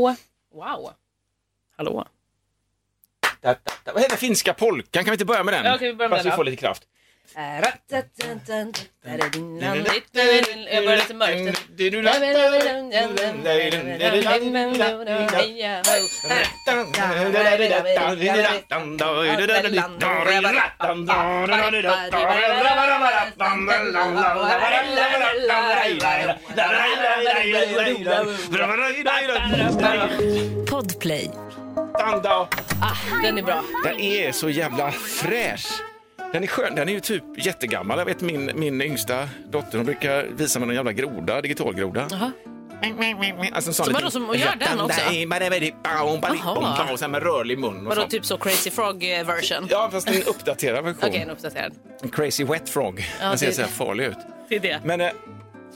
Wow. Wow. Hallå. Da, da, da. Vad heter finska polkan? Kan vi inte börja med den? Ja, okej, vi börjar med Fast den vi får lite kraft. Jag börjar lite mörkt. Podplay. Den är bra. Den är så jävla fräsch. Den är skön. Den är ju typ jättegammal. Jag vet min, min yngsta dotter, hon brukar visa mig någon jävla groda, digitalgroda. Jaha. Alltså en sån Så vadå, som göra den också? Jaha. Och sen med rörlig mun och Vadå, sånt. typ så Crazy Frog eh, version? Ja, fast en uppdaterad version. Okej, en uppdaterad. En crazy wet frog. Ja, den ser det- så här farlig ut. Det är det. Men,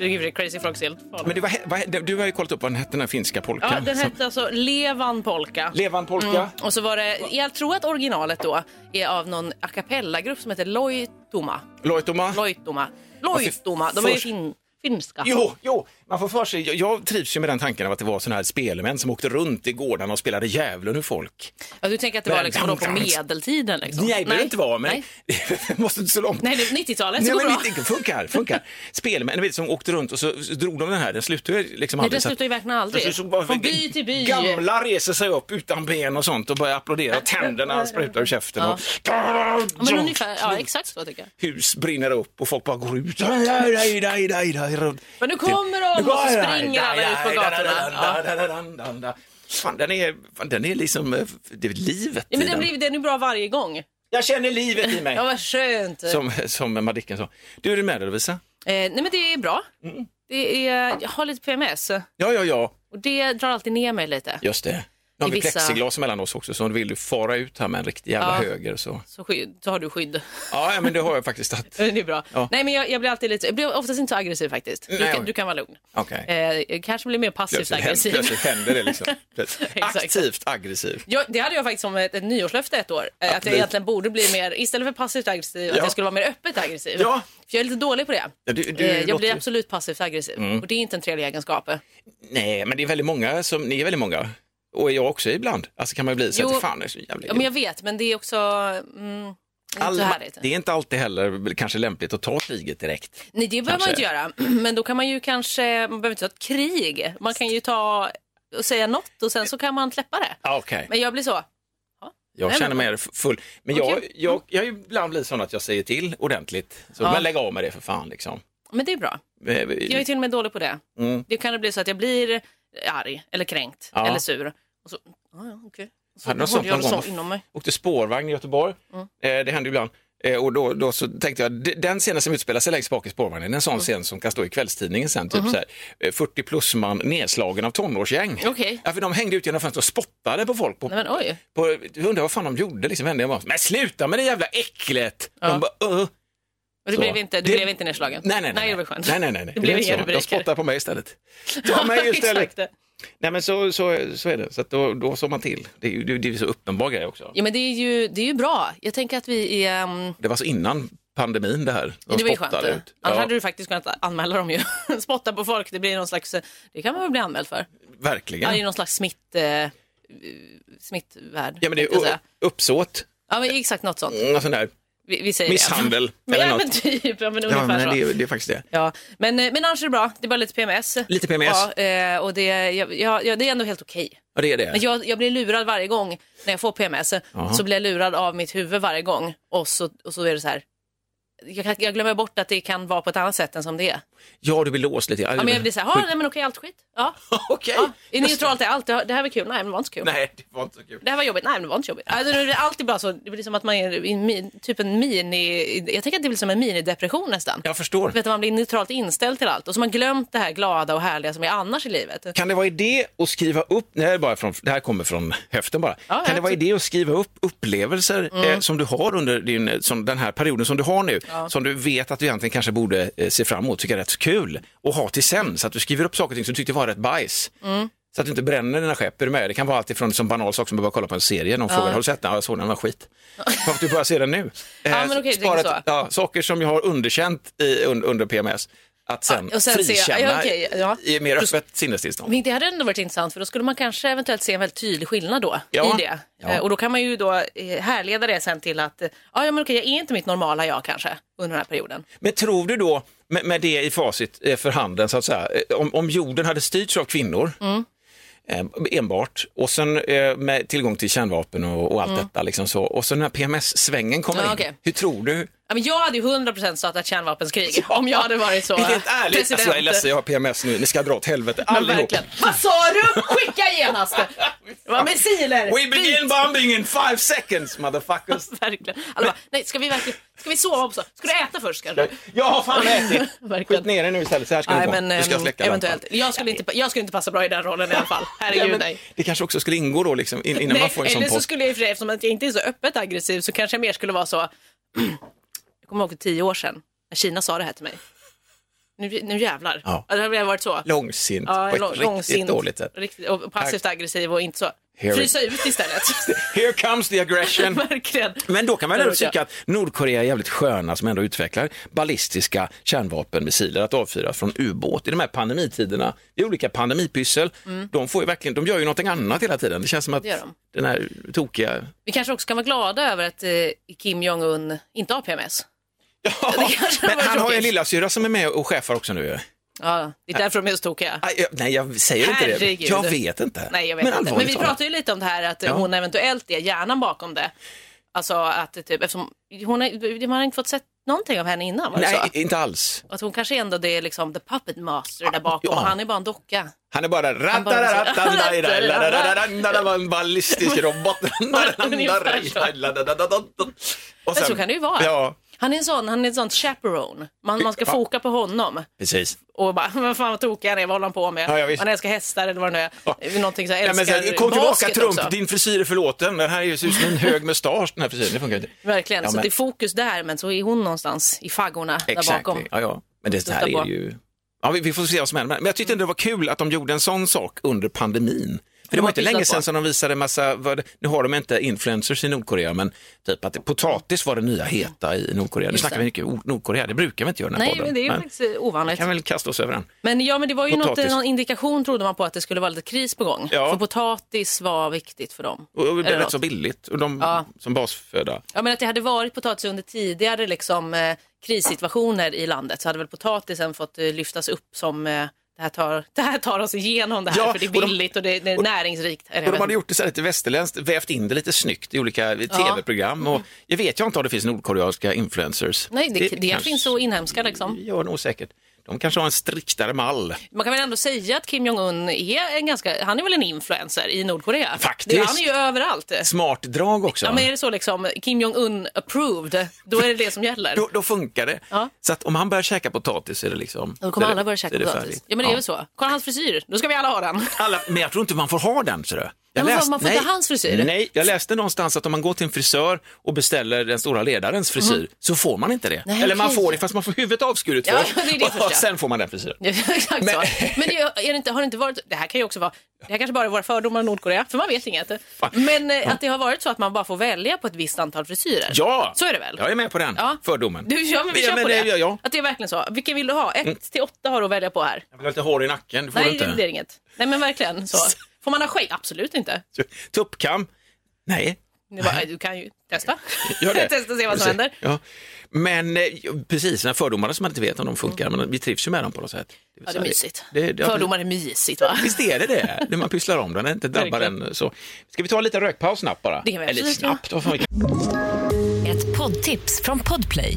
Så det är Crazy Frogs helt men det var, vad, du har ju kollat upp vad den hette, den här finska polkan. Ja, den hette alltså Levan Polka. Levan polka. Mm. Och så var det, jag tror att originalet då är av någon a cappella-grupp som heter Loitoma. Loitoma. Loitoma. Loitoma. De är ju först- fin, finska. Jo, jo, man får för sig, jag, trivs ju med den tanken av att det var sådana här spelmän som åkte runt i gårdarna och spelade djävulen ur folk. Ja, du tänker att det var liksom då på medeltiden? Liksom. Nej, det behöver inte vara, men Nej, det måste inte så långt. Nej det är 90-talet, så Nej, men bra. det funkar, funkar. Spelmän vet, som åkte runt och så, så drog de den här, den slutade ju liksom Nej, aldrig. så att- slutar ju verkligen aldrig. Så- så bara- Från by till by. Gamla reser sig upp utan ben och sånt och börjar applådera och tänderna sprutar ur käften. Och, Ja, men ungefär, ja exakt så tycker jag. Hus brinner upp och folk bara går ut. Men nu kommer de och så springer alla ut på gatorna. Fan, den är, fan, den är liksom, eh, det är livet Ja, men den, blir, den är bra varje gång. Jag känner livet i mig. Ja, vad skönt. Som, som Madicken sa. Du, är du med Lovisa? Eh, nej men det är bra. Mm. Det är, jag har lite PMS Ja, ja, ja. och det drar alltid ner mig lite. Just det. Nu har vi vissa- plexiglas mellan oss också, så vill du fara ut här med en riktig jävla Ja. höger så... Så, skydd, så har du skydd. Ja, men det har jag faktiskt tagit. Det är bra. Ja. Nej men jag, jag blir alltid lite, jag blir oftast inte så aggressiv faktiskt. Du, Nej, kan, du kan vara lugn. Okej. Eh, jag kanske blir mer passivt Plötsligt, händer, aggressiv. plötsligt händer det liksom. Aktivt aggressiv. Ja, det hade jag faktiskt som ett, ett nyårslöfte ett år. Eh, att jag egentligen borde bli mer, istället för passivt aggressiv, att Ja. jag skulle vara mer öppet aggressiv. Ja. För jag är lite dålig på det. Ja, du- du Eh, jag låter blir Mm. absolut passivt aggressiv och det är inte en trevlig egenskap. Nej, men det är väldigt många som, ni är väldigt många. Och jag också ibland. Alltså kan man ju bli så Jo. att fan det är så jävla Ja, men jag vet, men det är också mm, inte All- så härligt. Det är inte alltid heller kanske lämpligt att ta kriget direkt. Nej, det behöver man inte göra. Men då kan man ju kanske, man behöver inte ta ett krig. Man kan ju ta och säga något och sen så kan man släppa det. Okej, Men jag blir så, jag känner mig full. Men jag, Okej. jag, jag ibland blir sån att jag säger till ordentligt. Så, Ja. Men lägg av med det för fan liksom. men det är bra. Jag är till och med dålig på det. Mm. Det kan det bli så att jag blir arg eller kränkt Ja. eller sur. Och så, ja, ja, okej. Och Så Hade något håller sånt jag någon det gång? så inom mig. åkte spårvagn i Göteborg. Mm. Eh, det händer ju ibland. Eh, och då, då så tänkte jag, d- den scenen som utspelar sig längst bak i spårvagnen, en sån Mm. scen som kan stå i kvällstidningen sen, typ Mm-hmm. så här, eh, 40 plus man nedslagen av tonårsgäng. Okej. Ja, för de hängde ut genom fönstret och spottade på folk. På, Nej, men oj. på, jag undrar vad fan de gjorde, liksom vände jag om. Men sluta med det jävla äcklet! De bara, "Åh." Och Så. blev inte, du Det- blev inte nedslagen? Nej, nej, nej. nej det var skönt. Nej, nej, nej. nej. Det blev inga så. De rubriker. spottar på mig istället. Ta mig istället. Nej, men så, så, så är det. Så då, då såg man till. Det är ju det, är ju så uppenbar grej också. Ja, men det är, ju, det är ju bra. Jag tänker att vi är... Um, Det var så innan pandemin det här. De det var ju skönt. ut. Annars Ja, hade du faktiskt kunnat anmäla dem ju. Spotta på folk, det blir någon slags... Det kan man väl bli anmäld för? verkligen. Ja, det är någon slags smitt... Eh, smittvärd. Ja, men det är uppsåt, Ja, men exakt något sånt. mm, sån där Vi, vi säger misshandel det. Eller ja, något. men typ, ja, men Ja, ungefär men så. det, är- det är faktiskt det. Ja, men, eh, men annars är det bra. Det är bara lite PMS. Lite PMS. Ja, eh, och det, jag, jag, det är ändå helt okej. Ja, det är det. Men jag, jag blir lurad varje gång när jag får PMS. Jaha. Så blir jag lurad av mitt huvud varje gång. Och så, och så är det så här. Jag, jag glömmer bort att det kan vara på ett annat sätt än som det är. Ja, du blir låst lite. Ja, men jag blir så här, "Ja, nej men okej, allt skit. Ja, Okej. ja. Är neutralt är allt. Det här var kul. Nej, men det var inte så kul. Nej, det var inte så kul. Det här var jobbigt. Nej, men det var inte så jobbigt. Alltså, det är alltid bara så. Det blir som att man är i typ en mini... Jag tänker att det blir som en minidepression nästan. Jag förstår. Du vet, man blir neutralt inställd till allt och så har man glömt det här glada och härliga som är annars i livet. Kan det vara idé att skriva upp, det här, är bara från, det här kommer från höften bara, Ja, kan det jag vara tycker- idé att skriva upp upplevelser Mm. eh, som du har under din, som den här perioden som du har nu, som du vet att du egentligen kanske borde eh, se fram emot, rätt så kul och ha till sen, så att du skriver upp saker och ting som du tyckte var rätt bajs. Mm. Så att du inte bränner dina skepp, är du med? Det kan vara allt ifrån som banal sak som att bara kolla på en serie, någon frågar, har du sett den? Ja, jag såg den, var skit. Varför du börjar se den nu? Eh, Ja, men okej, du spara tänker så. ett- ja, saker som jag har underkänt i, un, under PMS. Att sen, Ja, och sen se- frikänna ja, okej, ja. i mer öppet sinnestillstånd. Men det hade ändå varit intressant för då skulle man kanske eventuellt se en väldigt tydlig skillnad då Ja. i det. Ja. Eh, Och då kan man ju då eh, härleda det sen till att, eh, ja ja, men okej jag är inte mitt normala jag kanske under den här perioden. Men tror du då, med, med det i facit för handen, så att säga, om, om jorden hade styrts av kvinnor Mm. enbart och sen med tillgång till kärnvapen och, och allt detta, liksom så, och så när PMS-svängen kommer Mm. Ja, in, okej. hur tror du? Men jag hade ju 100% startat kärnvapenskrig om jag hade varit så. Helt ärligt, president. alltså, jag är ledsen, jag har PMS nu, ni ska dra åt helvete allihop. Vad sa du? Skicka genast! Det var missiler! We begin bombing in five seconds motherfuckers. Verkligen. Alla bara, nej, ska vi verkligen, ska vi sova också? Ska du äta först kanske? Jag har fan ätit. Skjut ner den nu istället, så här ska Nej, du få. men Du ska ehm, släcka eventuellt. lampan. Jag skulle, inte, jag skulle inte passa bra i den rollen i alla fall. Ja, Herregud, men nej. det kanske också skulle ingå då liksom, in, innan nej man får en sån eller så post. skulle jag i och för sig, eftersom jag inte är så öppet aggressiv, så kanske jag mer skulle vara så. kommer ihåg för tio år sedan, när Kina sa det här till mig. Nu, nu jävlar. Ja. Det har varit så. Långsint Ja, på ett lång- riktigt långsint, dåligt sätt. Riktigt, och passivt aggressiv och inte så. Here Frysa ut istället. Here comes the aggression. Verkligen. Men då kan man ändå tycka att Nordkorea är jävligt sköna som ändå utvecklar ballistiska kärnvapenmissiler att avfyras från ubåt i de här pandemitiderna. Det är olika pandemipyssel. De, får ju verkligen, de gör ju någonting annat hela tiden. Det känns som att Mm. De. den här tokiga... Vi kanske också kan vara glada över att eh, Kim Jong-Un inte har PMS. Ja, men han har ju en tråkigt. lilla som är med och chefar också nu. Ja, det är därför de är så tokiga. Nej, jag säger inte det. Herregud. Jag vet inte. Nej, jag vet inte. Men vi pratar ju lite om det här att Ja. hon eventuellt är hjärnan bakom det. Alltså att typ, eftersom hon har, man har inte fått sett någonting av henne innan, var det Nej, så? inte alls. Att hon kanske ändå det är liksom the puppet master där bakom. ja. Han är bara en docka. Han är bara... en ballistisk robot. Men så kan det ju vara. Ja, Han är en sån, han är en sån chaperone. Man, man ska Ja. foka på honom. precis. Och bara, vad fan vad tokig han är, vad håller han på med? Ja, ja, han älskar hästar eller vad det nu är. Ja. Någonting så här, Ja, men kom tillbaka Trump, också. din frisyr är förlåten. Den här är ju som en hög mustasch, den här frisyren. Det funkar inte. Verkligen, Ja, så men- det är fokus där men så är hon någonstans i faggorna där bakom. Ja, ja. Men det här är ju... Ja, vi, vi får se vad som händer. Men jag tyckte ändå det var kul att de gjorde en sån sak under pandemin. För det De var inte länge sedan som de visade massa, vad nu har de inte influencers i Nordkorea, men typ att potatis var det nya heta i Nordkorea. Nu snackar vi mycket Nordkorea, det brukar vi inte göra i den här Nej, podden. men det är ju faktiskt eh, ovanligt. kan väl kasta oss över den. Men ja, men det var ju något, någon indikation trodde man på att det skulle vara lite kris på gång. Ja. För potatis var viktigt för dem. Och, och det är Eller rätt något. så billigt, och de Ja. som basföda. Ja, men att det hade varit potatis under tidigare liksom, eh, krissituationer i landet så hade väl potatisen fått eh, lyftas upp som eh, det, här tar, det här tar oss igenom det här Ja, för det är och de- billigt och det, det är och- näringsrikt. Eller jag Och de hade gjort det så här lite västerländskt, vävt in det lite snyggt i olika tv-program. Och jag vet ju inte om det finns nordkoreanska influencers. Nej, det, det, kanske- finns så inhemska liksom. Ja, nog säkert. De kanske har en striktare mall. Man kan väl ändå säga att Kim Jong-Un är en ganska, han är väl en influencer i Nordkorea? Faktiskt. Det, han är ju överallt. Smart drag också. Ja, men är det så liksom, Kim Jong-Un approved, då är det det som gäller. då, då funkar det. Ja. Så att om han börjar käka potatis är det liksom... Då kommer alla börja käka potatis. Ja men det är väl så. Kolla hans frisyr, då ska vi alla ha den. Alla, men jag tror inte man får ha den. Så det. Jag vad, man får inte hans frisyr? Nej, jag läste någonstans att om man går till en frisör och beställer den stora ledarens frisyr så får man inte det. Nej, Eller man får det fast man får huvudet avskuret Ja, först det är det och, ja. sen får man den frisyren. Ja, Exakt Men-. Men det, är inte, har det inte varit, det här kan ju också vara, det här kanske bara är våra fördomar i Nordkorea, för man vet inget. Men eh, att det har varit så att man bara får välja på ett visst antal frisyrer. Ja, Så är det väl? jag är med på den Ja. fördomen. Du, ja, men vi Ja, kör på det. jag. Att det är verkligen så. Vilken vill du ha? Ett till åtta har du att välja på här. Jag vill ha lite hår i nacken, det får Nej, du inte. det blir inget. Nej, men verkligen så. Får man ha skägg? Absolut inte. Tuppkam? Nej. Det bara, du kan ju testa. Gör det. testa och se vad som händer. Ja. Men eh, precis, den fördomarna som man inte vet om de funkar, men vi trivs ju med dem på något sätt. Mm. Ja, det är mysigt. Det, det, Fördomar är mysigt va? Visst är det det, när man pysslar om den, inte drabbar den så. Ska vi ta lite rökpaus snabbt bara? Det kan vi Eller snabbt, vi Ett poddtips från Podplay.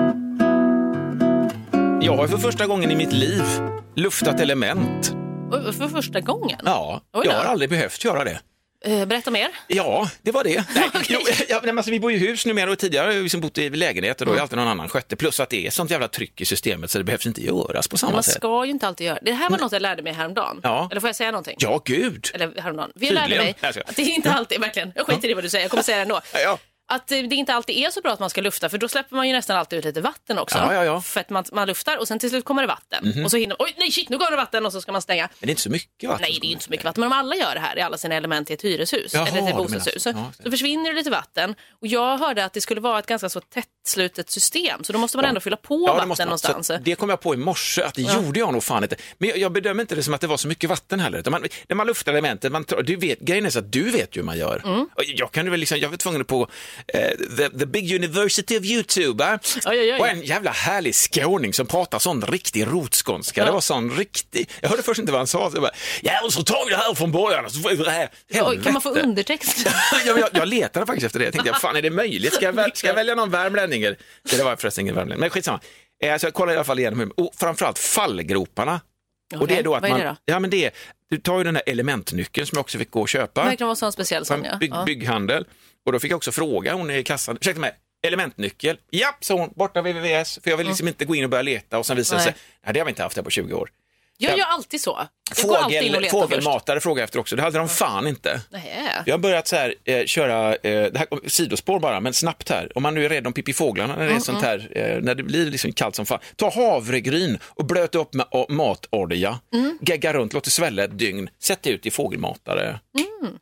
Jag har för första gången i mitt liv luftat element. För första gången? Ja, jag har aldrig behövt göra det. Eh, berätta mer. Ja, det var det. Nej, jo, ja, alltså, vi bor ju i hus numera och tidigare har vi liksom bott i lägenhet och då är alltid någon annan skötte. Plus att det är sånt jävla tryck i systemet så det behövs inte göras på samma Man sätt. ska ju inte alltid göra det. här var något jag lärde mig häromdagen. Ja. Eller får jag säga någonting? Ja, gud. Eller häromdagen. Vi lärde mig att det är inte alltid, verkligen, jag skiter i vad du säger, jag kommer säga det ändå. Ja. Att det inte alltid är så bra att man ska lufta för då släpper man ju nästan alltid ut lite vatten också. Ja, ja, ja. För att man, man luftar och sen till slut kommer det vatten. Och så hinner, oj nej shit nu kommer det vatten och så ska man stänga. Men det är inte så mycket vatten. Nej, det är inte så mycket vatten. Men om alla gör det här i alla sina element i ett hyreshus Jaha, eller ett bostadshus så. så, försvinner det lite vatten. Och jag hörde att det skulle vara ett ganska så tättslutet system så då måste man ändå fylla på Ja, det vatten någonstans. Så det kom jag på i morse att det gjorde jag nog fan inte. Men jag, jag bedömer inte det som att det var så mycket vatten heller. Man, när man luftar elementet, man, du vet, grejen är så att du vet ju hur man gör. Mm. Jag, kan väl liksom, jag var tvungen på eh, the, the big university of YouTube. eh? Oj, oj, oj. Och en jävla härlig skåning som pratar sån riktig rotskånska. Det var sån riktig, jag hörde först inte vad han sa. Så jag bara, ja, och så tar vi det här från början. Så får vi det här. Oj, kan man få Helvete. undertext? jag, jag, jag letade faktiskt efter det. Jag tänkte, fan är det möjligt? Ska jag, väl, ska jag välja någon värmlänning? Så Det var förresten ingen värmlänning, men skitsamma. Eh, Så jag kollade i alla fall igenom, och framförallt fallgroparna. Och det är då att man, då? ja men det är, du tar ju den här elementnyckeln som jag också fick gå och köpa Verkligen vara sån speciell sån ja. bygg, bygghandel. Och då fick jag också fråga hon i kassan, ursäkta mig, elementnyckel? Japp, sa hon, borta vid VVS, för jag vill liksom inte gå in och börja leta och sen visade det sig, Nej. det har vi inte haft det på 20 år. Jag gör alltid så. Jag går alltid in och Fågel, letar först. fågelmatare frågade jag efter också, det hade de fan inte. Nej. Vi har börjat så här, eh, köra, eh, det här, sidospår bara, men snabbt här. Om man nu är rädd om pippifåglarna när det är sånt här, eh, när det blir liksom kallt som fan. Ta havregryn och blöt upp med o- matolja, gegga runt, låt det svälla ett dygn, sätt det ut i fågelmatare.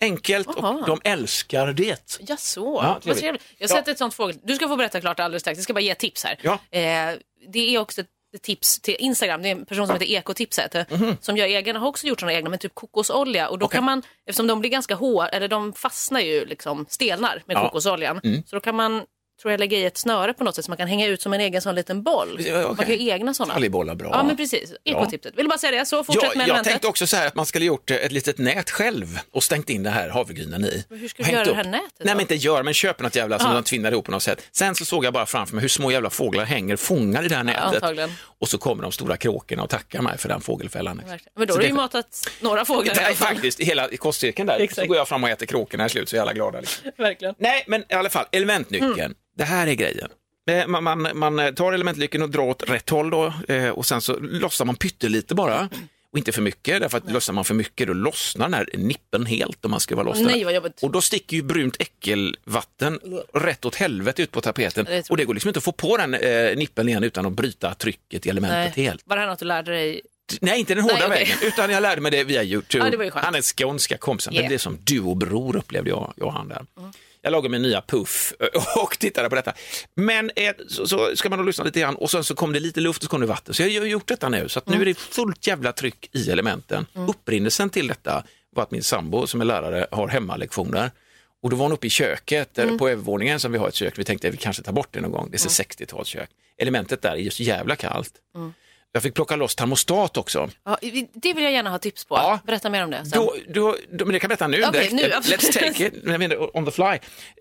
Enkelt Jaha. och de älskar det. Ja, så. Ja, Vad trevligt. trevligt. Jag Ja. sett ett sånt fågel. Du ska få berätta klart alldeles strax. Jag ska bara ge ett tips här. Ja. Eh, det är också ett tips till Instagram. Det är en person som heter Ekotipset eh, som gör egna, har också gjort såna egna med typ kokosolja. Och då. Okej. kan man, eftersom de blir ganska hårda, eller de fastnar ju liksom, stelnar med Ja. Mm. kokosoljan. Så då kan man, tror jag, lägga i ett snöre på något sätt så man kan hänga ut som en egen sån liten boll. Ja, Man kan ju egna sådana. Talgbollar, bra. Ja, men precis. Ekotipset. Vill bara säga det. Så fortsätt Ja, med jag elementet. tänkte också så här att man skulle gjort ett litet nät själv och stängt in det här havregrynen i. Men hur ska du göra det upp. här nätet Nej då? men inte gör, men köp något jävla som Ja. de tvinnar ihop på något sätt. Sen så såg jag bara framför mig hur små jävla fåglar hänger fångade i det här nätet. antagligen. Och så kommer de stora kråkorna och tackar mig för den fågelfällan. Men då Så har du det- ju matat några fåglar Nej, fall. faktiskt, hela kostcirkeln där. Så Exakt. går jag fram och äter kråkorna i slut så är alla glada. Liksom. Verkligen. Nej, men i alla fall, elementnyckeln. Mm. Det här är grejen. Eh, Man, man, man tar elementnyckeln och drar åt rätt håll då eh, och sen så lossar man pyttelite bara. Och inte för mycket, därför att lossar man för mycket då lossnar den här nippen helt om man ska vara loss. Nej, jobbigt. Och då sticker ju brunt äckelvatten rätt åt helvete ut på tapeten. Det och det går liksom inte att få på den eh, nippen igen utan att bryta trycket i elementet Nej. helt. Var det här något du lärde dig? Nej, inte den hårda Nej, okej. vägen, utan jag lärde mig det via YouTube. Ja, det han är skånska kompisen, Yeah. det blev som du och bror upplevde jag, jag och han där. Jag lagade min nya puff eh, och tittade på detta. Men eh, så, så ska man då lyssna lite grann och sen så kom det lite luft och så kom det vatten. Så jag har gjort detta nu, så att nu är det fullt jävla tryck i elementen. Upprinnelsen till detta var att min sambo som är lärare har hemmalektioner. Och då var hon uppe i köket, där på övervåningen som vi har ett kök. Vi tänkte att vi kanske tar bort det någon gång. Det är så 60-talskök. Elementet där är just jävla kallt. Jag fick plocka loss termostat också. Ja, det vill jag gärna ha tips på. Ja. Berätta mer om det. Sen. Då, då, då, men det kan berätta nu direkt. nu, Eh. Let's take it, jag menar, on the fly.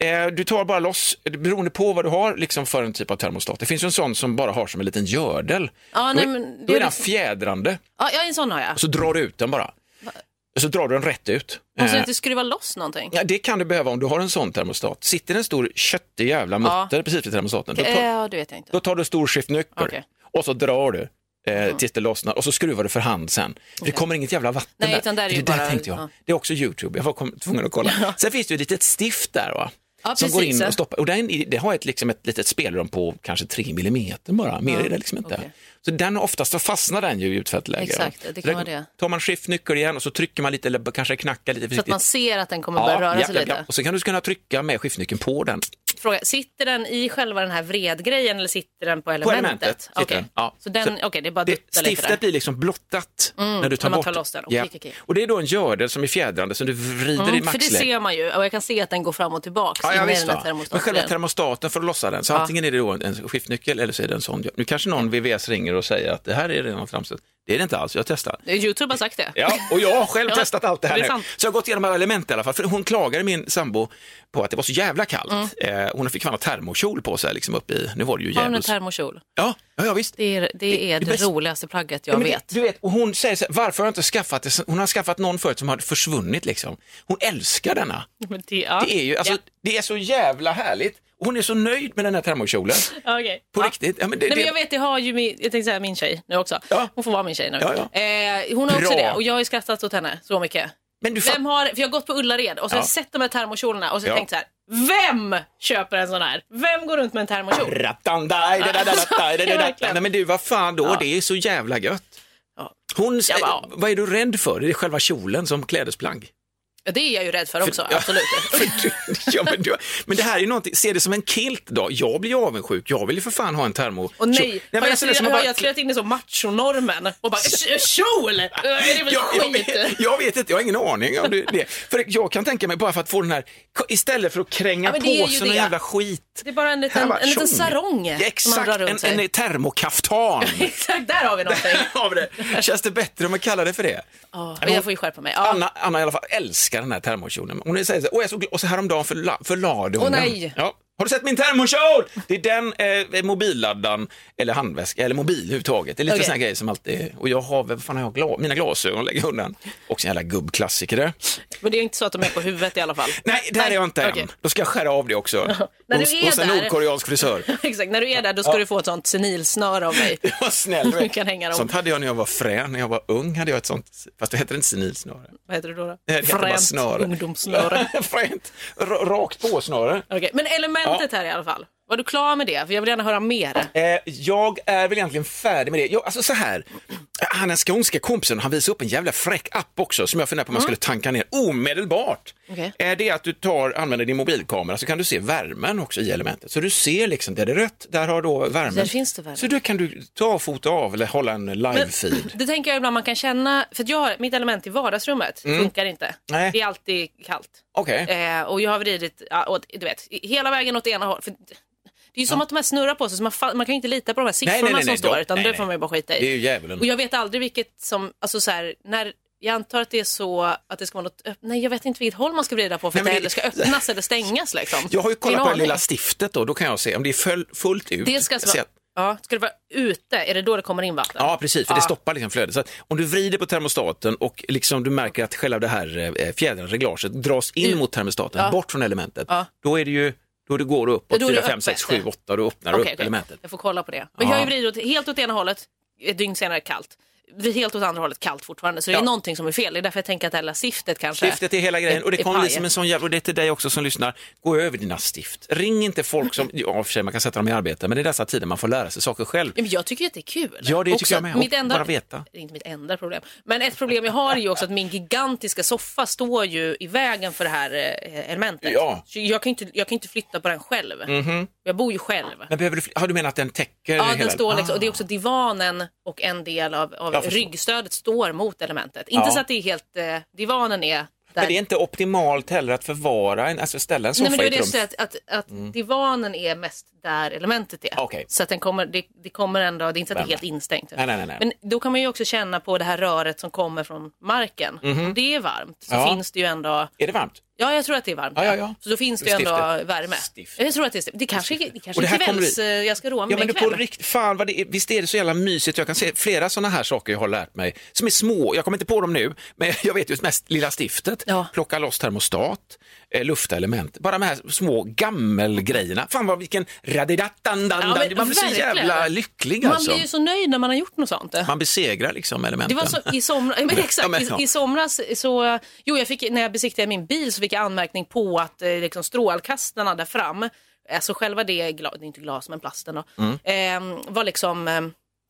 Eh, du tar bara loss, beroende på vad du har liksom för en typ av termostat. Det finns ju en sån som bara har som en liten gördel. Ja, då, nej, men då det är är den liksom- fjädrande Ja, ja, en sån har jag. och så drar du ut den bara. Och så drar du den rätt ut. Måste Eh, jag inte skruva loss någonting? Ja, det kan du behöva om du har en sån termostat. Sitter en stor köttig jävla mutter precis vid termostaten, då, tar, Ja, det vet jag inte. då tar du stor skiftnyckel Okej. och så drar du eh, tills det lossnar och så skruvar du för hand sen. För det kommer inget jävla vatten Nej, där. där är det ju där bara- tänkte jag. ja. Det är också YouTube, jag var tvungen att kolla. Sen finns det ju ett litet stift där va? Ja, som går precis. in och stoppar. Och den, det har ett, liksom ett litet spelrum på kanske 3 millimeter bara, mer är det liksom inte. okej. Så den oftast så fastnar den ju i utfältläge. Exakt, det kan vara det. Tar man skiftnyckel igen och så trycker man lite eller kanske knackar lite Så att försiktigt. man ser att den kommer börja röra sig lite. Och så kan du kunna trycka med skiftnyckeln på den. Fråga, sitter den i själva den här vredgrejen eller sitter den på elementet? elementet sitter Okej. den, ja. Så den, okej, det är bara Det, stiftet blir liksom blottat när du tar när man bort tar loss den. Ja. okej, okej. Och det är då en gördel som är fjädrande som du vrider i Mm, för det ser man ju och jag kan se att den går fram och tillbaks Ja, ja, visst. Men själva termostaten för att lossa den, så antingen är det då en skiftnyckel eller så är det en sån. Nu kanske någon VVS ringer och säger att det här är redan framställt. Det är det inte alls, jag har testat. Youtube har sagt det. Ja, och jag har själv testat allt det här det nu. sant. Så jag har gått igenom alla element i alla fall. För hon klagade, min sambo, på att det var så jävla kallt. Mm. Eh, hon fick fan ha termokjol på sig, liksom upp i, nu var det ju Har hon en termokjol? Ja, ja, ja, visst. Det är det, är det det, bästa- roligaste plagget jag Ja, vet. Du vet, och hon säger så här, varför har jag inte skaffat det? Hon har skaffat någon förut som hade försvunnit liksom. Hon älskar denna. Men det, ja. Det är ju, alltså, Ja. det är så jävla härligt. Hon är så nöjd med den här termokjolen. okay. På ja. riktigt. Ja, men det, Nej, det... Men jag vet, det har ju min, jag tänkte säga min tjej nu också. Ja. Hon får vara min tjej nu. Ja, eh, hon har Bra. också det och jag har ju skrattat åt henne så mycket. Men du Vem har, för jag har gått på Ullared och så har jag sett de här termokjolarna och så ja. tänkt så här, vem köper en sån här? Vem går runt med en termokjol? Nej men du, vad fan då, det är så jävla gött. Hon, ja, vad är du rädd för? Det är själva kjolen som klädesplagg. Ja, Det är jag ju rädd för också, Ja. absolut. För du, ja, men, du, men det här är ju någonting, se det som en kilt då. Jag blir ju avundsjuk, jag vill ju för fan ha en termo. Och nej, Nej, men har jag, alltså, bara- jag skrivit in i så machonormen och bara "Sh- kjol! Jag, jag, vet, jag vet inte, jag har ingen aning om det. För jag kan tänka mig bara för att få den här, istället för att kränga Ja, på sig någon jävla skit. Det är bara en liten, en liten sarong Ja, Exakt, en, sig. en termokaftan. Exakt, där har vi någonting. Har vi det? Känns det bättre om man kallar det för det? Ja, men jag får ju skärpa mig. Ja. Anna, Anna i alla fall älskar den här termokjolen. Hon säger så här, "Åh, jag är så och så häromdagen förla, förlade hon den. nej. Ja. Har du sett min termokjol? Det är den eh, mobilladdaren, eller handväska, eller mobil överhuvudtaget. Det är lite Okej. sådana grejer som alltid, och jag har, vad fan har jag, gla, mina glasögon lägger jag undan. Också en jävla gubbklassiker. Men det är inte så att de är på huvudet i alla fall. Nej, där är jag inte okej. än. Då ska jag skära av det också. När du är hos en där- nordkoreansk frisör. Exakt, när du är där då ska du få ett sånt senilsnöre av mig. Vad snäll du kan hänga dem. Sånt hade jag när jag var frän, när jag var ung hade jag ett sånt, fast det heter inte senilsnöre. Vad heter det då? då? Det snöre. ungdomssnöre. Fränt. Rakt på snöre. Okej, Men elementet här i alla fall. Var du klar med det? För jag vill gärna höra mer. Eh, jag är väl egentligen färdig med det. Jag, alltså så här, han den skånska kompisen, han visar upp en jävla fräck app också som jag funderar på om man skulle tanka ner omedelbart. Eh, det är att du tar, använder din mobilkamera så kan du se värmen också i elementet. Så du ser liksom, där det är rött, där har då värmen. Där finns det värme. Så då kan du ta fota av eller hålla en live-feed. Det tänker jag ibland man kan känna, för att jag har, mitt element i vardagsrummet funkar inte. Mm. Nej. Det är alltid kallt. Okej. Eh, och jag har vridit, ja, åt, du vet, hela vägen åt ena hållet. Det är ju som att de här snurrar på sig, så man, fa- man kan ju inte lita på de här siffrorna nej, nej, som nej, står, utan nej, det nej. får man ju bara skita i. Det är ju djävulen. Och jag vet aldrig vilket som, alltså så här, när, jag antar att det är så att det ska vara något, öpp- nej jag vet inte vilket håll man ska vrida på för Nej, att det men heller det- ska öppnas eller stängas liksom. Jag har ju kollat Ingen på det aning. lilla stiftet då, då kan jag se om det är full, fullt ut. Det ska alltså Se vara, att- ja, ska det vara ute, är det då det kommer in vatten? Ja, precis, för det stoppar liksom flödet. Så att om du vrider på termostaten och liksom du märker att själva det här eh, fjädern, reglaget, dras in mot termostaten, bort från elementet, då är det ju då det går upp Då är det 4, 5, öppet. 6, 7, 8 då öppnar du Okej, upp okej. elementet. Jag får kolla på det. Men jag Ja. vridit åt, helt åt ena hållet, ett dygn senare kallt. Helt åt andra hållet kallt fortfarande. Så det är Ja. någonting som är fel. Det är därför jag tänker att det lilla stiftet kanske Stiftet är hela grejen och det är kommer bli som en sån jävla, och det är till dig också som lyssnar, gå över dina stift. Ring inte folk som, ja för sig man kan sätta dem i arbete, men i dessa tider man får lära sig saker själv. Ja, men jag tycker att det är kul. Ja, det tycker Också, jag med. Mitt enda, bara veta. Det är inte mitt enda problem. Men ett problem jag har är ju också att min gigantiska soffa står ju i vägen för det här eh, elementet. Ja. Så jag kan ju inte, jag kan inte flytta på den själv. Jag bor ju själv. Men behöver du, har du menat att den täcker Ja, hela? den står liksom, och det är Ah. också divanen och en del av, av ryggstödet står mot elementet. Inte Ja. så att det är helt, eh, divanen är där. Men det är inte optimalt heller att förvara en, alltså ställa en soffa Nej, men det i är det ett rum. att, att, att divanen är mest där elementet är. Okej. Så att den kommer, det, det kommer ändå, det är inte så att det är helt instängt. Nej, nej, nej. Men då kan man ju också känna på det här röret som kommer från marken. Om det är varmt så. Ja. finns det ju ändå, Är det varmt? Ja jag tror att det är varmt. Ja, ja, ja. Så då finns det ju ändå värme. Stift. Jag tror att det är stift. Det kanske, det kanske det är kommer kvälls, du- jag ska roa mig Ja men en på riktigt, fan vad det är, visst är det så jävla mysigt. Jag kan se flera sådana här saker jag har lärt mig som är små. Jag kommer inte på dem nu, men jag vet ju mest lilla stiftet, Ja. plocka loss termostat, eh, lufta element. Bara de här små gammelgrejerna. Fan vad vilken radidattandan, Ja, men man blir så verkligen. jävla lycklig Man alltså. blir ju så nöjd när man har gjort något sånt. Man besegrar liksom Det elementen. var så i somras, men exakt, Ja, men, ja. i, i somras så, jo jag fick, när jag besiktigade min bil så fick jag anmärkning på att eh, liksom, strålkastarna där fram, alltså själva det, gla, det är inte glas men plasten då, eh, var liksom eh,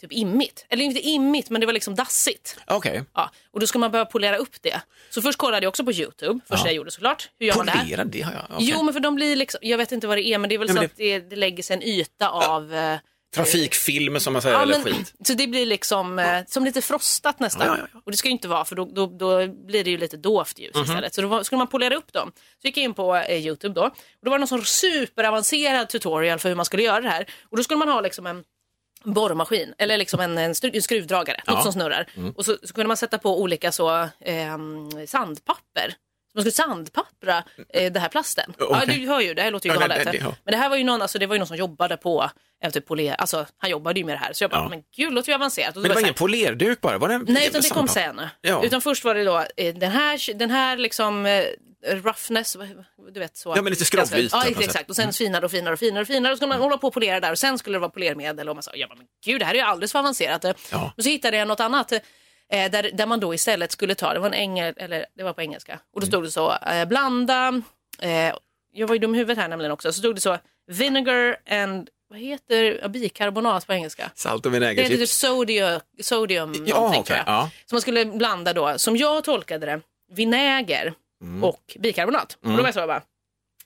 typ immigt. Eller inte immigt men det var liksom dassigt. Okej, Ja, och då ska man börja polera upp det. Så först kollade jag också på YouTube, första jag gjorde såklart. Hur gör man det polera det har jag. okej. Jo men för de blir liksom, jag vet inte vad det är men det är väl Ja, så men att det, det lägger sig en yta av eh, Trafikfilm som man säger, Ja, eller men, skit. så det blir liksom eh, som lite frostat nästan. Ja, ja, ja. Och det ska ju inte vara för då, då, då blir det ju lite dovt ljus Mhm. istället. Så då skulle man polera upp dem. Så gick jag in på eh, Youtube då. Och då var det någon sån superavancerad tutorial för hur man skulle göra det här. Och då skulle man ha liksom en borrmaskin eller liksom en, en, en skruvdragare, något Ja. som snurrar. Och så, så kunde man sätta på olika så, ehm, sandpapper. Så man skulle sandpappra eh, det här plasten. Ja, Okej. du hör ju, det här låter ju Ja, galet. det- det- ja. Men det här var ju någon, alltså, det var ju någon som jobbade på, eh, typ poler, alltså han jobbade ju med det här. Så jag bara, Ja. men gud, låter ju avancerat. Men det var jag ingen polerduk bara? Var det Nej, utan det kom sen. Ja. Utan först var det då eh, den här, den här liksom eh, roughness, du vet så. Ja, men lite skrovvit, Ja, exakt. Och sen finare och finare och finare och finare. Och så skulle man hålla på och polera där och sen skulle det vara polermedel. Och man sa, ja men gud, det här är ju alldeles för avancerat. Ja. Och så hittade jag något annat eh, där, där man då istället skulle ta, det var en engel, eller det var på engelska. Och då Mm. stod det så, eh, blanda, eh, jag var ju dum i huvudet här nämligen också, så stod det så, vinegar and, vad heter bikarbonat på engelska? Salt och Det heter typ vinägerchips? sodium, sodium Ja, jag. ja. Så man skulle blanda då, som jag tolkade det, vinäger Mm. och bikarbonat. Och då var jag så bara,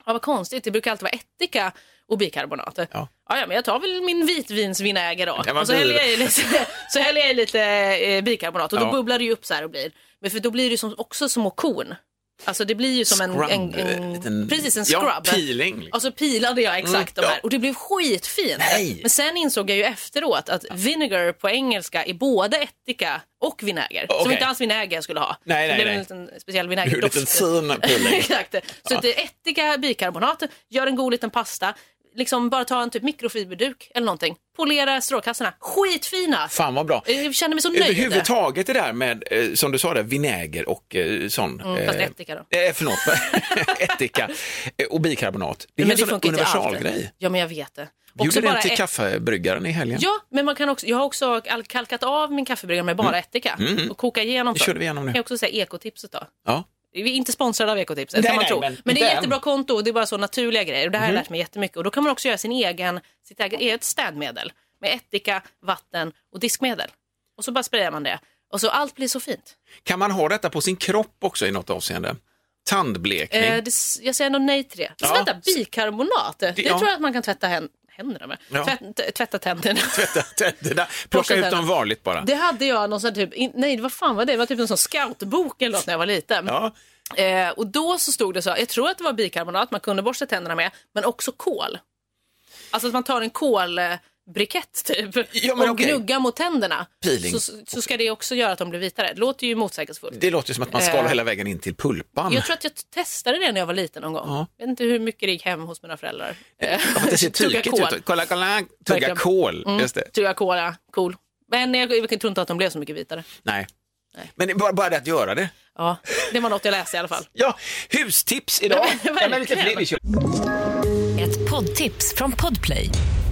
ja, vad konstigt, det brukar alltid vara ättika och bikarbonat. Ja. Ja, ja, men jag tar väl min vitvinsvinäger då. Var Och så häller jag i lite, så häller jag i lite eh, bikarbonat och då Ja. bubblar det ju upp så här och blir. Men för då blir det som, också små korn. Alltså det blir ju som en, en, eh, en, liten- precis en Ja, scrub. peeling. liksom. Och så pilade jag exakt Mm, de här ja. och det blev skitfint. Nej. Men sen insåg jag ju efteråt att vinegar på engelska är både ättika och vinäger. Som Okej. inte alls vinäger jag skulle ha. Nej, nej, det blev en liten speciell En vinägerdoft. liten fin peeling. Exakt. Så det är ättika, bikarbonat, gör en god liten pasta. Liksom bara ta en typ mikrofiberduk eller någonting. Polera strålkassorna. Skitfina! Fan vad bra. Jag känner mig så nöjd. Överhuvudtaget det där med, eh, som du sa, det, vinäger och eh, sån. Mm, fast ättika då. Eh, förlåt, ättika eh, och bikarbonat. Det är Men en sån universalgrej. Ja, men jag vet det. Bjuder Också den till ett- kaffebryggaren i helgen. Ja, men man kan också, jag har också al- kalkat av min kaffebryggare med bara ättika och koka igenom. Mm. Det körde vi igenom nu. Kan jag också säga ekotipset då. Ja. Vi är inte sponsrade av ekotipset Nej, man nej, tro. men Men, det är den- jättebra konto och det är bara så naturliga grejer. Och det här Mhm. har jag lärt mig jättemycket. Och då kan man också göra sin egen, sitt eget, eget städmedel med ättika, vatten och diskmedel. Och så bara sprayar man det. Och så allt blir så fint. Kan man ha detta på sin kropp också i något avseende? Tandblekning? Eh, det, jag säger nog nej till det. Ja. Vänta, bikarbonat. Det, ja. tror jag att man kan tvätta händerna med. Ja. Tvätt, tvätta tänderna. Tvätta tänderna. Plocka ut dem varligt bara. Det hade jag någon sån typ, nej vad fan var det? Det var typ en sån scoutbok eller något när jag var liten. Ja. Eh, och då så stod det så, jag tror att det var bikarbonat man kunde borsta tänderna med, men också kol. Alltså att man tar en kolbrikett typ Ja, men och okej. gnuggar mot tänderna. Peeling. Så, så ska det också göra att de blir vitare. Det låter ju motsägelsefullt. Det låter som att man skalar Eh, hela vägen in till pulpan. Jag tror att jag testade det när jag var liten någon gång. Ja. Jag vet inte hur mycket det gick hem hos mina föräldrar. Eh, det ser kol. ut. Kolla, kolla, tugga kol. Mm. Just det. Tugga kol, ja. Cool. Men jag, jag tror inte att de blev så mycket vitare. Nej. Nej. Men det är bara, bara det att göra det. Ja, det var något jag läste i alla fall. Ja, hustips idag. Ja, men. Ett poddtips från Podplay.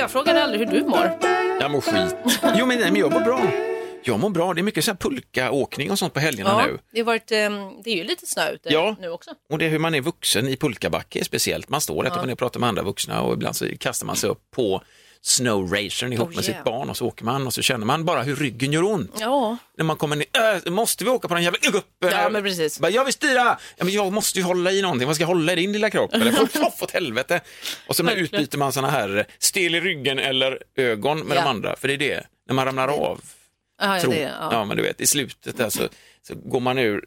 Jag frågade aldrig hur du mår. Jag mår skit. Jo, men, nej, men jag mår bra. Jag mår bra. Det är mycket så här pulkaåkning och sånt på helgerna Ja, nu. det, varit, ehm, det är ju lite snö ute Ja. nu också. Och det är hur man är vuxen i pulkabacke är speciellt. Man står där ja. och pratar med andra vuxna och ibland så kastar man sig upp på snow racern ihop Oh, med sitt barn och så åker man och så känner man bara hur ryggen gör ont. Ja, När man kommer ner, äh, måste vi åka på den jävla guppen? Ja, men precis. Bara, jag vill styra! Ja, men jag måste ju hålla i någonting, vad ska jag hålla i din lilla kropp? Eller för åt helvete! Och så utbyter man såna här stel i ryggen eller ögon med Ja. de andra, för det är det, när man ramlar av. ja, ja, det, ja. ja. men du vet, i slutet där så, så går man ur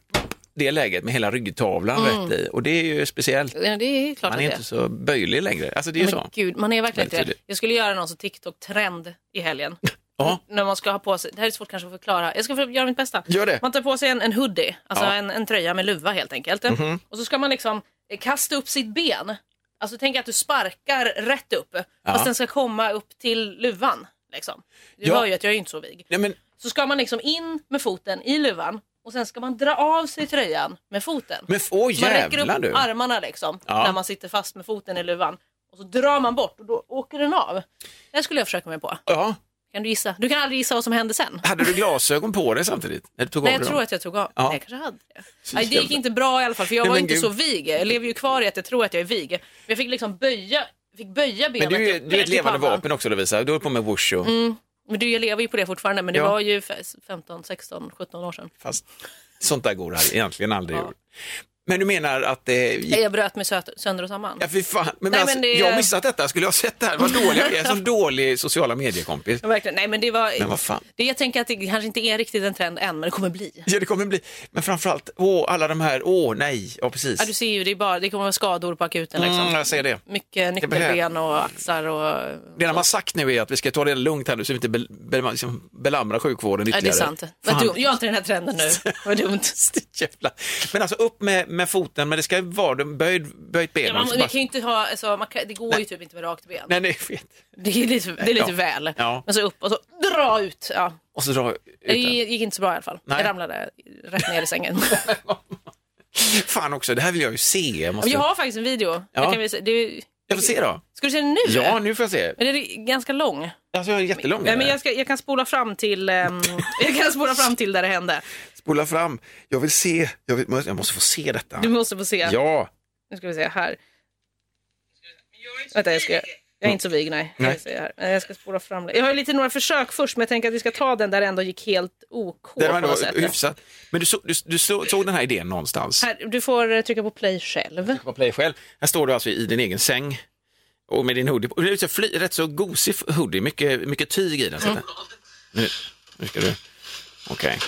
det läget med hela ryggtavlan rätt i och det är ju speciellt. Ja, är Man är inte så böjlig längre. Alltså det är Men så. gud, man är verkligen inte det. Jag skulle göra någon sån TikTok-trend i helgen. Ja, När man ska ha på sig, det här är svårt kanske att förklara, jag ska göra mitt bästa. Gör det. Man tar på sig en, en hoodie, alltså Ja. En, en tröja med luva helt enkelt. Och så ska man liksom eh, kasta upp sitt ben. Alltså tänk att du sparkar rätt upp, fast den ska komma upp till luvan. Liksom. Du Ja. hör ju att jag är inte så vig. Nej, men, Så ska man liksom in med foten i luvan och sen ska man dra av sig tröjan med foten. men Så man räcker upp du. armarna liksom Ja. när man sitter fast med foten i luvan. Och så drar man bort och då åker den av. Det skulle jag försöka mig på. Ja. Kan du gissa? Du kan aldrig gissa vad som hände sen. Hade du glasögon på dig samtidigt? När du tog Nej, jag dig tror dem? att jag tog av. Ja. Nej, jag kanske hade det. Nej, det gick inte bra i alla fall för jag Nej, var inte gud. så vig. Jag lever ju kvar i att jag tror att jag är vig. Men jag fick liksom böja fick böja benet. Men du, du är ett levande vapen också Lovisa, du håller på med wushu. Men du, jag lever ju på det fortfarande, men det Ja. var ju f- 15, 16, 17 år sedan. Fast sånt där går egentligen aldrig ur. Men du menar att det gick... Jag bröt mig sönder och samman. Ja, fy fan. Men, Nej, alltså, men det- Jag har missat detta, skulle jag ha sett det här? Vad dålig jag är, sån dålig sociala mediekompis. Ja, verkligen. Nej, men det var... Men vad fan. Det, jag tänker att det kanske inte är riktigt en trend än, men det kommer bli. Ja, det kommer bli, men framförallt, åh, alla de här, åh, nej, ja precis. Ja, du ser ju, det, är bara, det kommer vara skador på akuten. Liksom. Mm, jag ser det. Mycket nyckelben och axlar och... Det de har sagt nu är att vi ska ta det lugnt här nu så vi inte be, be, liksom belamrar sjukvården Ja, ytterligare. det är sant. Fan. Gör inte den här trenden nu. Vad dumt. Jävla. Men alltså upp med, med foten, men det ska vara böjd, böjt ben. Ja, man, bara- kan ju inte ha, alltså, man kan, det går ju typ inte med rakt ben. Nej, nej, vet. Det är lite, det är lite Ja. väl. Ja. Men så upp och så dra ut. Ja. Och så dra ut Det gick inte så bra i alla fall. Nej. Jag ramlade rätt ner i sängen. Fan också, det här vill jag ju se. Jag, måste... Jag har faktiskt en video. Ja. Jag, kan visa, är- jag får se då. ska du se den nu? Ja, nu får jag se. Men den är ganska lång. Alltså, jag är jättelång. Nej, men jag, ska, jag kan spola fram till ehm, jag kan spola fram till där det hände. Spola fram. Jag vill se. Jag, vill, jag måste få se detta. Du måste få se. Ja. Nu ska vi se här. Vänta, jag ska... Jag är inte så vig, nej. Nej. Jag, ska spola fram. Jag har ju lite några försök först, men jag tänker att vi ska ta den där det ändå gick helt OK Det var på ändå något sätt. hyfsat. Men du, så, du, du så, såg den här idén någonstans? Här, du får eh, trycka på play själv. På Play själv. Här står du alltså i din egen säng och med din hoodie. på. Det är så fly, rätt så gosig hoodie, mycket, mycket tyg i den. Den- Nu, nu ska du... Okej.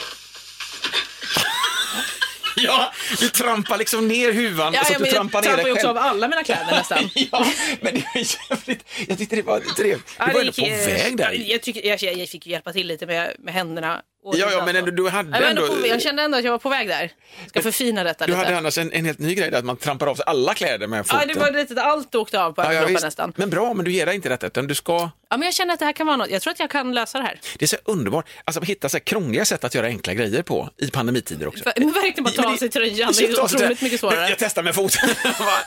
ja, du trampar liksom ner huvan Ja, så ja, att du jag trampar ner trampar dig ju också av alla mina kläder nästan. ja, men det var jävligt... Jag tyckte det var trevligt. Du var ändå gick, på väg där. Jag, tycker, jag, jag fick hjälpa till lite med, med händerna. Ja, ja, men ändå, så. du hade jag, ändå på, jag kände ändå att jag var på väg där. Ska förfina detta Du lite. hade annars en, en helt ny grej där, att man trampar av sig alla kläder med foten. Ja, det var lite, allt åkte av på Ja, ja, nästan. Men bra, men du ger dig inte detta, utan du ska... Ja, men jag känner att det här kan vara något. Jag tror att jag kan lösa det här. Det är så underbart, alltså att hitta så här krångliga sätt att göra enkla grejer på i pandemitider också. Men verkligen bara ta Men av sig tröjan. Det är otroligt mycket svårare. Jag testar med foten,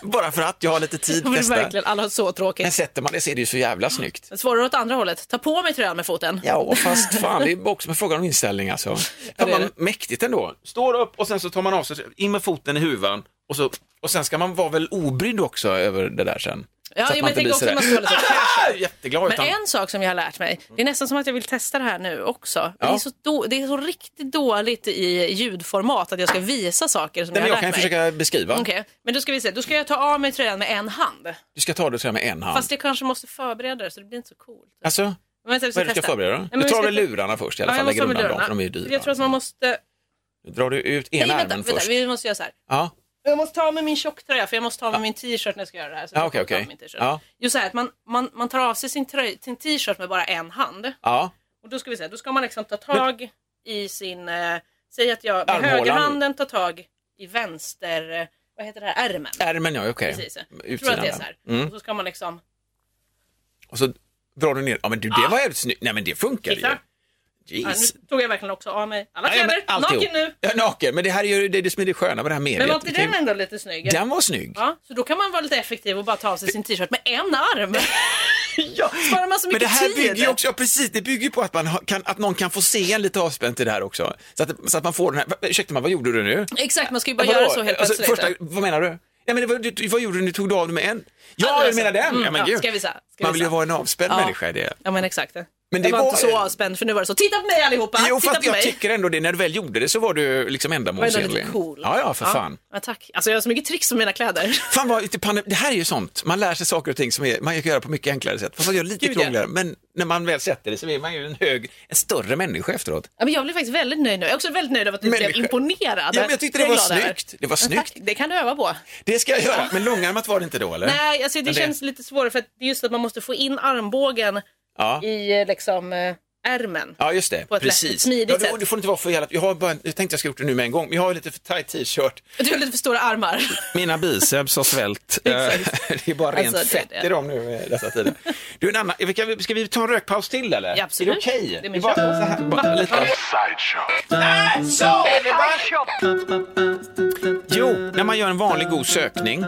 bara för att jag har lite tid. Men Testa. verkligen, alla har så Men tråkigt. sätter man det ser det ju så jävla snyggt. Svårare åt andra hållet. Ta på mig tröjan med foten. Ja, fast fan, det är också med frågan om inställning alltså. Ja, Ja, det är man, mäktigt ändå. Står upp och sen så tar man av sig, in med foten i huvan och, så, och sen ska man vara väl obrydd också över det där sen. Ja, Så att men man jag inte också blir att man ska vara lite "Ah!" jätteglad. Men utan, en sak som jag har lärt mig, det är nästan som att jag vill testa det här nu också. Ja. Det, är så då, det är så riktigt dåligt i ljudformat att jag ska visa saker som Nej, jag jag har kan lärt mig. försöka beskriva. Okej, men då ska vi se. Då ska jag ta av mig tröjan med en hand. Du ska ta det så här med en hand. Fast jag kanske måste förbereda det så det blir inte så coolt. Alltså, Men vänta, vi vad är det du ska förbereda? Men Du tar väl lurarna först i alla fall, jag lägger undan dem för de är ju dyra. Jag tror att man måste... Nu drar du ut ena Nej, vänta, vänta, först. vi måste göra så här. Ja, Jag måste ta av mig min tjocktröja för jag måste ta av mig min t-shirt när jag ska göra det här. Så okej. min t-shirt. Ja. Just så här att man, man, man tar av sig sin, tröj, sin t-shirt med bara en hand. ja. Och då ska vi se, då ska man liksom ta tag i sin... Eh, säg att jag med Armhålan. högerhanden tar tag i vänster... Eh, vad heter det här? Ärmen. Ärmen ja, okej. Precis. Jag tror Utsidan att det är så här. Mm. Och så ska man liksom... Och så drar du ner. Ja, men du, det var jävligt snyggt. Nej, men det funkar ju. Ja, Jeez. nu tog jag verkligen också av mig alla Ja, ja, men kläder. alltihop. Naken nu. Ja, naken. Men det här är ju det, är det som är det sköna med det här mediet. Men var inte kan den ju- ändå lite snygg? Den var snygg. Ja, så då kan man vara lite effektiv och bara ta av sig sin t-shirt med en arm. Ja. Sparar man så Men mycket det här tid. bygger ju också, ja, precis, det bygger ju på att, man har- kan, att någon kan få se en lite avspänt i det här också. Så att, så att man får den här, va- ursäkta mig, vad gjorde du nu? Exakt, man ska ju bara Vadå? göra så helt Alltså, plötsligt. första, vad menar du? Ja, men var, du, vad gjorde du? Du tog av dig med en? Ja, Alltså, du menar den? mm, ja, men ja, ska vi ska man vi vill ju vara en avspänd Ja. människa det. Ja men exakt. Men det jag var, var- inte så avspänd för nu var det så, titta på mig allihopa! Jo, titta fast jag mig! tycker ändå det, när du väl gjorde det så var du liksom Jag var ändå ändamålsenlig. cool. Ja, ja, för fan. Ja, tack. Alltså jag har så mycket tricks med mina kläder. Fan vad, det här är ju sånt, man lär sig saker och ting som är, man kan göra på mycket enklare sätt. Fast man gör lite Gud, ja. krångligare, men när man väl sätter det så är man ju en hög, en större människa efteråt. Ja, men jag blev faktiskt väldigt nöjd nu. Jag är också väldigt nöjd över att du blev imponerad. Ja, men jag tyckte det är var snyggt. Det var snyggt. tack. Det kan du öva på. Det ska jag göra, men långärmat var det inte då eller? Nej, alltså, det Men det- känns lite svårare för att det just att man måste få in armbågen Ja. i eh, liksom eh, ärmen. Ja, just det. På ett Precis. lätt- smidigt ja, du, sätt. du får inte vara för jävla... Jag, har bara, jag tänkte jag skulle gjort det nu med en gång, men jag har lite för tight t-shirt. Du har lite för stora armar. Mina biceps har svällt. Exakt. det är bara rent Alltså, det- fett det- i dem nu i dessa tider. Du, en annan, ska, vi, ska vi ta en rökpaus till eller? Ja, absolut. Är det okej? Det är min bara, show. så här, bara, lite. Jo, när man gör en vanlig god sökning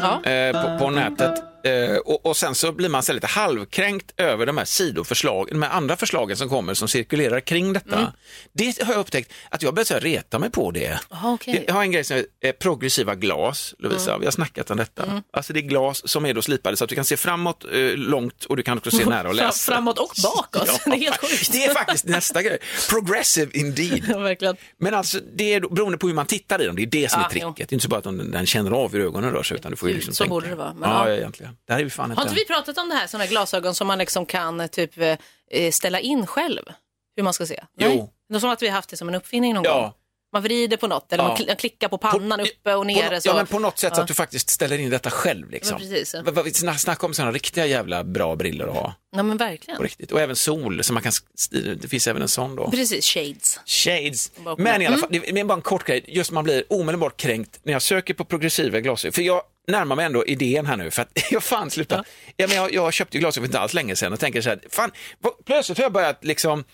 Ja. eh, på, på nätet Eh, och, och sen så blir man så lite halvkränkt över de här sidoförslagen, de här andra förslagen som kommer som cirkulerar kring detta. Mm. Det har jag upptäckt att jag börjar reta mig på det. Aha, okej. Jag har en grej som är progressiva glas, Lovisa, Mm. vi har snackat om detta. Alltså det är glas som är då slipade så att du kan se framåt eh, långt och du kan också se nära och läsa. framåt och bakåt. Det är helt sjukt. Det är faktiskt nästa grej. Progressive indeed. Ja, verkligen. Men alltså det är då- beroende på hur man tittar i dem, det är det som Ja, är tricket. Det är inte så bara att den, den känner av hur ögonen rör sig utan du får ju Gud, liksom så tänka. borde det vara, men ja, ja. ja, egentligen. Det här är ju fan Har inte vi pratat om det här, sådana glasögon som man liksom kan eh, typ eh, ställa in själv? Hur man ska se? Jo. Det är som att vi har haft det som en uppfinning någon Ja. gång. Man vrider på något eller Ja. man kl- klickar på pannan uppe och på, nere. så. Ja, men på något sätt så Ja. att du faktiskt ställer in detta själv. Liksom. Ja, precis. Sna- Snacka om sådana riktiga jävla bra briller att ha. Ja, men verkligen. På riktigt. Och även sol, så man kan, det finns även en sån då. Precis, shades. Shades. Men i alla fall, det är bara en kort grej, just man blir omedelbart kränkt när jag söker på progressiva glasögon. För jag närmar mig ändå idén här nu, för att jag fan sluta. Ja. men jag, jag köpte ju glasögon för inte alls länge sedan och tänker så här, fan, plötsligt har jag börjat liksom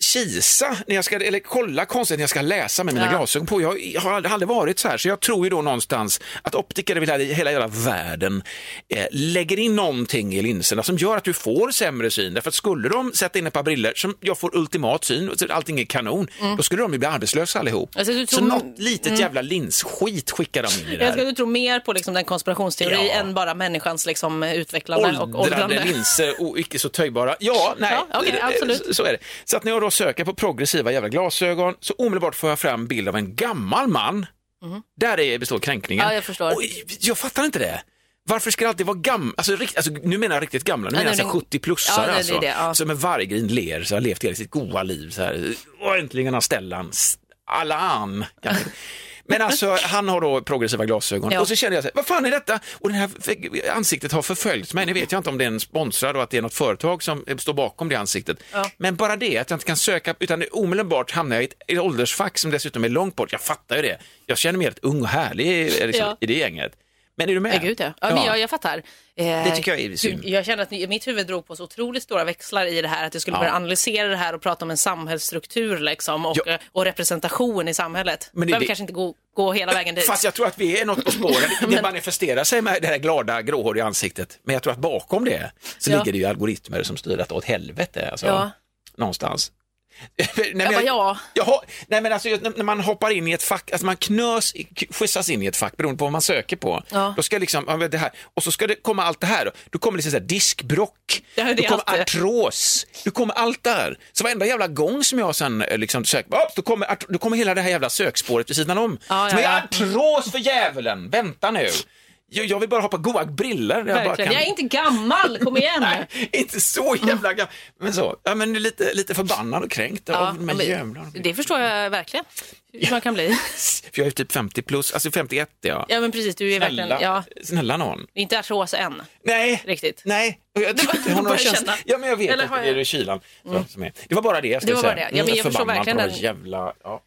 kisa när jag ska, eller kolla konstigt när jag ska läsa med mina Ja. glasögon på. Jag, har aldrig- varit så här, så jag tror ju då någonstans att optiker i hela, hela världen eh, lägger in någonting i linserna som gör att du får sämre syn. Därför att skulle de sätta in ett par briller som jag får ultimat syn, allting är kanon, då skulle de ju bli arbetslösa allihop. Alltså, du så tror- något litet jävla linsskit skickar de in i det Jag skulle här. tro mer på liksom den konspirationsteori Ja. än bara människans liksom, utvecklande och Åldrande linser och icke så töjbara. Ja, nej, Ja, eh, absolut. Så, så är det. Så att när jag då söker på progressiva jävla glasögon så omedelbart får jag fram bild av en gammal man. Där är består kränkningen. Ja, jag förstår. Och jag fattar inte det. Varför ska det alltid vara gamla, alltså, rikt, alltså nu menar jag riktigt gamla, nu menar jag det- alltså 70-plussare Ja, det alltså. det, ja. Som med vargrind ler, så har levt hela sitt goa liv så här. Och äntligen har Stellan, Allan. Men alltså, han har då progressiva glasögon Ja. och så känner jag så här, vad fan är detta? Och det här ansiktet har förföljt mig. Nu vet jag inte om det är en sponsrad och att det är något företag som eh, står bakom det ansiktet. Ja. Men bara det, att jag inte kan söka, utan omedelbart hamnar jag i ett, ett åldersfack som dessutom är långt bort. Jag fattar ju det. Jag känner mig helt ung och härlig eh, liksom, Ja. i det gänget. Men är du med? Ja, gud ja. ja, Men jag, jag fattar. Eh, Det tycker jag är synd. Jag känner att mitt huvud drog på så otroligt stora växlar i det här att jag skulle Ja. börja analysera det här och prata om en samhällsstruktur liksom, och, Ja. eh, och representation i samhället. Men det- Behöver kanske inte gå, gå hela vägen dit. Fast jag tror att vi är något på spåren. Det Men- manifesterar sig med det här glada gråhåriga ansiktet. Men jag tror att bakom det så ligger det ju algoritmer som styr detta åt helvete. Alltså. Någonstans. Nej, men Ja, jag- ja. Jaha, nej men alltså när man hoppar in i ett fack, alltså man knös, skjutsas in i ett fack beroende på vad man söker på. Ja. Då ska liksom, men det här, och så ska det komma allt det här. Då, då kommer liksom så här diskbrock, Ja, det då kommer allt det. artros, då kommer allt där. Så varenda jävla gång som jag sen eh, liksom söker, upp, då, kommer, då kommer hela det här jävla sökspåret vid sidan om. Ja, ja, är ja. artros för djävulen, vänta nu. Jag, jag vill bara ha på goa briller. Jag, bara Verkligen. kan... Jag är inte gammal, kom igen. Nej, inte så jävla gammal. Men så, ja men lite, lite förbannad och kränkt Ja, av de här men jävlarna. det förstår jag verkligen. Hur man kan bli. För jag är typ 50 plus, alltså 51 är jag. Ja men precis, du är verkligen, Snälla, ja, snälla någon. det är inte artros än. Nej, Riktigt. nej. Jag tror inte jag har några känslor. Ja, men jag vet Eller att det är kylan. så- Som är. Det var bara det jag skulle Det var säga. det. Ja, men Mm, jag förstår verkligen den- de Jävla, ja.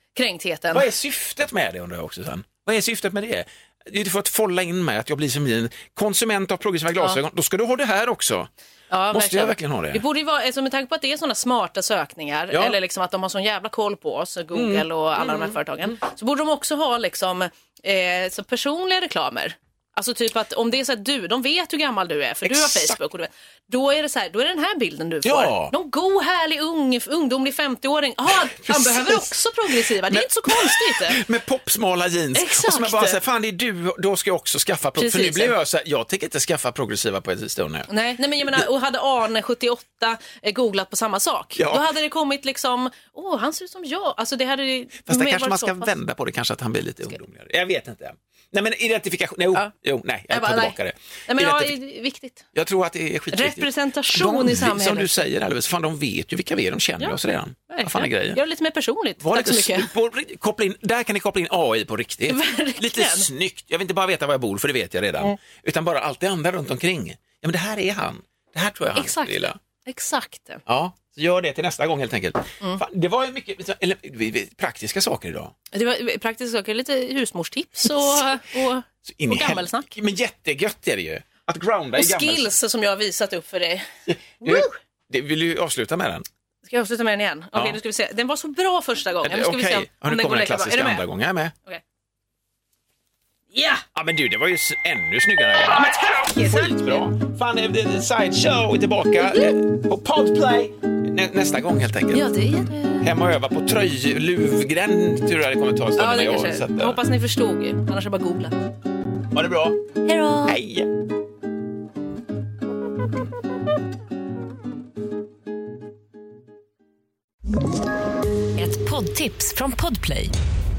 Vad är syftet med det undrar jag också sen. Vad är syftet med det? Är för att folla in mig, att jag blir som en konsument av progressiva glasögon. Då ska du ha det här också. Ja, Måste jag verkligen ha det? Det borde ju vara, alltså med tanke på att det är sådana smarta sökningar, Ja. eller liksom att de har sån jävla koll på oss, Google och alla de här företagen, så borde de också ha liksom, eh, så personliga reklamer. Alltså typ att om det är så att du, de vet hur gammal du är för du har Exakt. Facebook och du då är det så här, då är det den här bilden du får. Ja. Någon god, härlig, ung, ungdomlig 50-åring. Ah, han behöver också progressiva, det är Men- inte så konstigt. Med popsmala jeans. Exakt. Och så man bara säger, fan det är du, då ska jag också skaffa. Pro- för nu blev jag så här, jag tänker inte skaffa progressiva på en stund nu. Nej, nej men jag menar, och hade Arne 78 eh, googlat på samma sak, Ja. då hade det kommit liksom, åh han ser ut som jag. Alltså det hade Fast mer kanske man ska vända på det, kanske att han blir lite ungdomligare. Jag vet inte. Nej men identifikation, jo, Ja. jo nej, jag Jag tar bara, tillbaka nej. det. Nej, men ja, det är viktigt. Jag tror att det är skitviktigt. Representation de, i samhället. Som du säger Elvis, fan de vet ju vilka vi är, de känner Ja, oss redan. Vad fan är grejen? Gör det lite mer personligt. Var Tack så lite, mycket. på, koppla in, där kan ni koppla in AI på riktigt. Verkligen. Lite snyggt. Jag vill inte bara veta var jag bor, för det vet jag redan. Utan bara allt det andra runt omkring. Ja, men det här är han. Det här tror jag han Exakt. Exakt. Ja, så gör det till nästa gång helt enkelt. Mm. Fan, det var ju mycket eller, vi- vi- praktiska saker idag. Det var praktiska saker, lite husmorstips och, och, och i hel- gammelsnack. Men jättegött är det ju. Att grounda i Och gammel... skills som jag har visat upp för dig. Du, det, vill du avsluta med den? Ska jag avsluta med den igen? Okej, Ja. nu ska vi se. Den var så bra första gången. Nu Okej, ja, nu den kommer den klassiska andra gången. Jag är med. Okej. Ja! Ja men du, det var ju s- ännu snyggare. Ja, men tack, tack. Skitbra. Fan, eh, det- det- Sideshow är tillbaka eh, på Podplay Nä, nästa gång helt enkelt. Ja, det är det. Hem och öva på tröjluvgren tror jag det kommer ta en stund Ja, det innan jag kanske. sätter. Jag hoppas ni förstod ju. Annars är det bara googla. Ha det bra. Hej då! Hej! Ett poddtips från Podplay.